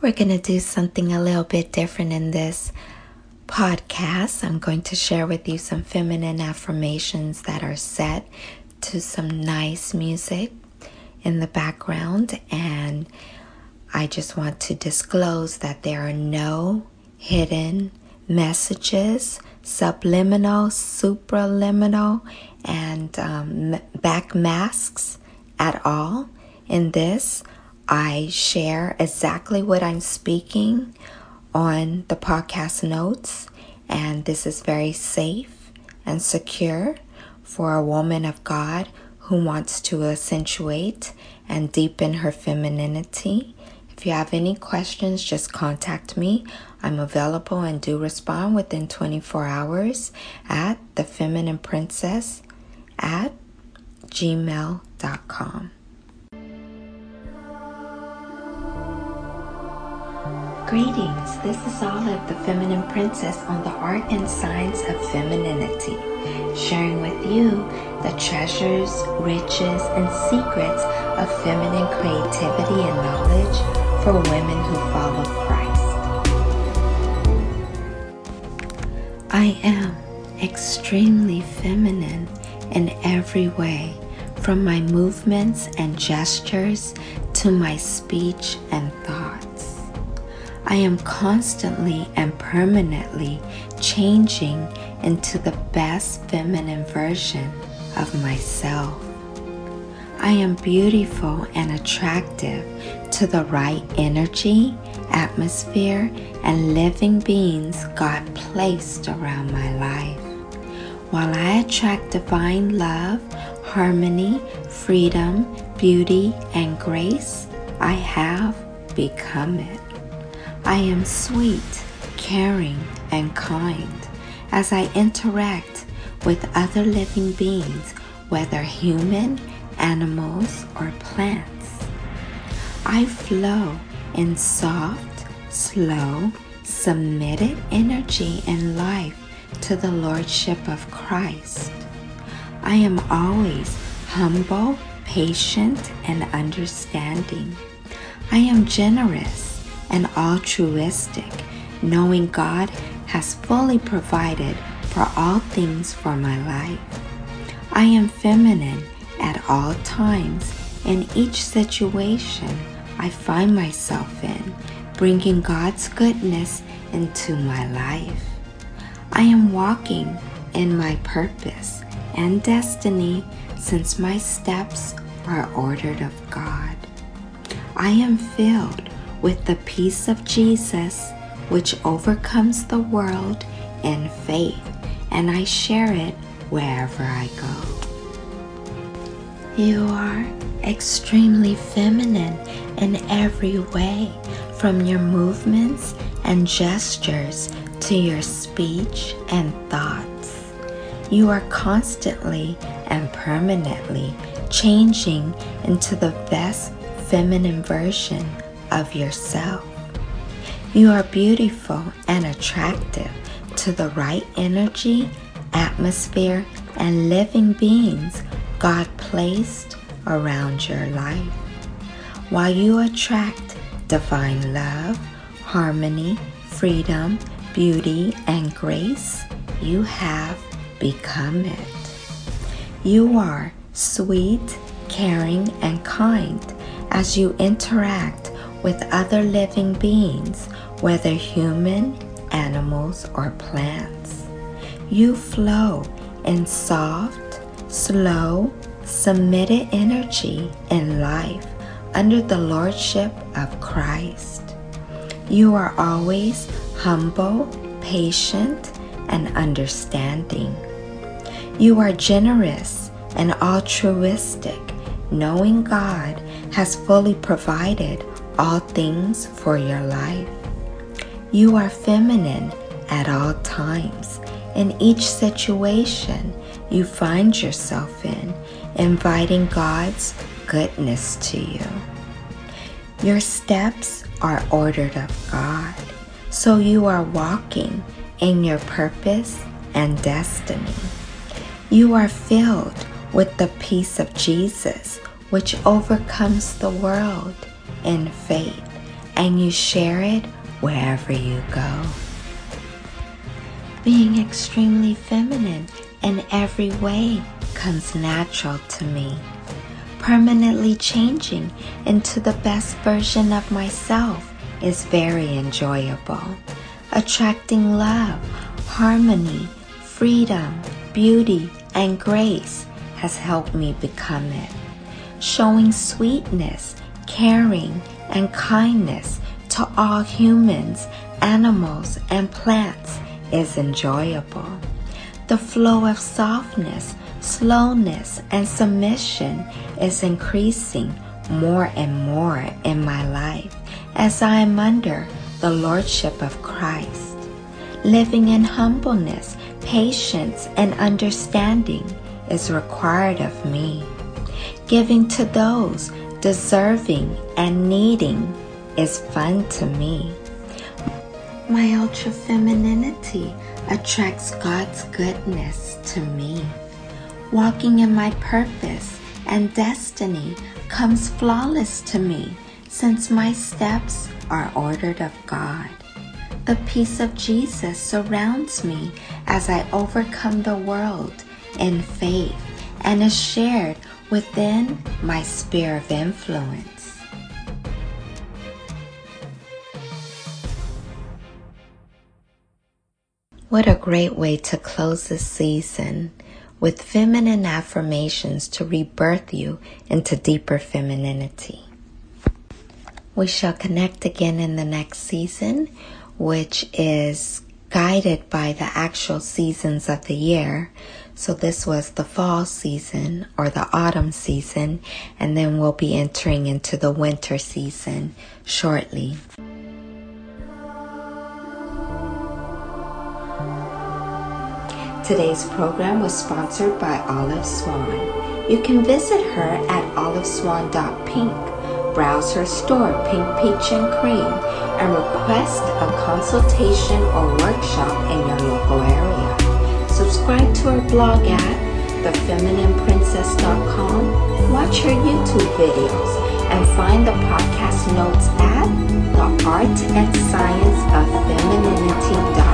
We're going to do something a little bit different in this podcast. I'm going to share with you some feminine affirmations that are set to some nice music in the background. And I just want to disclose that there are no hidden messages, subliminal, supraliminal, and um, back masks at all in this. I share exactly what I'm speaking on the podcast notes, and this is very safe and secure for a woman of God who wants to accentuate and deepen her femininity. If you have any questions, just contact me. I'm available and do respond within 24 hours at the feminine princess at gmail.com. Greetings, this is Olive, the Feminine Princess, on the art and science of femininity, sharing with you the treasures, riches, and secrets of feminine creativity and knowledge for women who follow Christ. I am extremely feminine in every way, from my movements and gestures to my speech and thoughts. I am constantly and permanently changing into the best feminine version of myself. I am beautiful and attractive to the right energy, atmosphere, and living beings God placed around my life. While I attract divine love, harmony, freedom, beauty, and grace, I have become it. I am sweet, caring, and kind as I interact with other living beings, whether human, animals, or plants. I flow in soft, slow, submitted energy and life to the Lordship of Christ. I am always humble, patient, and understanding. I am generous and altruistic, knowing God has fully provided for all things for my life. I am feminine at all times in each situation I find myself in, bringing God's goodness into my life. I am walking in my purpose and destiny since my steps are ordered of God. I am filled with the peace of Jesus, which overcomes the world in faith, and I share it wherever I go. You are extremely feminine in every way, from your movements and gestures to your speech and thoughts. You are constantly and permanently changing into the best feminine version of yourself. You are beautiful and attractive to the right energy, atmosphere, and living beings God placed around your life. While you attract divine love, harmony, freedom, beauty, and grace, you have become it. You are sweet, caring, and kind as you interact with other living beings, whether human, animals, or plants. You flow in soft, slow, submitted energy in life under the Lordship of Christ. You are always humble, patient, and understanding. You are generous and altruistic, knowing God has fully provided all things for your life. You are feminine at all times. In each situation you find yourself in, inviting God's goodness to you. Your steps are ordered of God, so you are walking in your purpose and destiny. You are filled with the peace of Jesus, which overcomes the world in faith, and you share it wherever you go. Being extremely feminine in every way comes natural to me. Permanently changing into the best version of myself is very enjoyable. Attracting love, harmony, freedom, beauty, and grace has helped me become it. Showing sweetness, caring, and kindness to all humans, animals, and plants is enjoyable. The flow of softness, slowness, and submission is increasing more and more in my life as I am under the Lordship of Christ. Living in humbleness, patience, and understanding is required of me. Giving to those deserving and needing is fun to me. My ultra femininity attracts God's goodness to me. Walking in my purpose and destiny comes flawless to me since my steps are ordered of God. The peace of Jesus surrounds me as I overcome the world in faith and is shared within my sphere of influence. What a great way to close the season with feminine affirmations to rebirth you into deeper femininity. We shall connect again in the next season, which is guided by the actual seasons of the year. So this was the fall season or the autumn season, and then we'll be entering into the winter season shortly. Today's program was sponsored by Olive Swan. You can visit her at oliveswan.pink, browse her store, Pink Peach and Cream, and request a consultation or workshop in your local area. Subscribe to our blog at thefeminineprincess.com. Watch her YouTube videos and find the podcast notes at the art and science of femininity.com.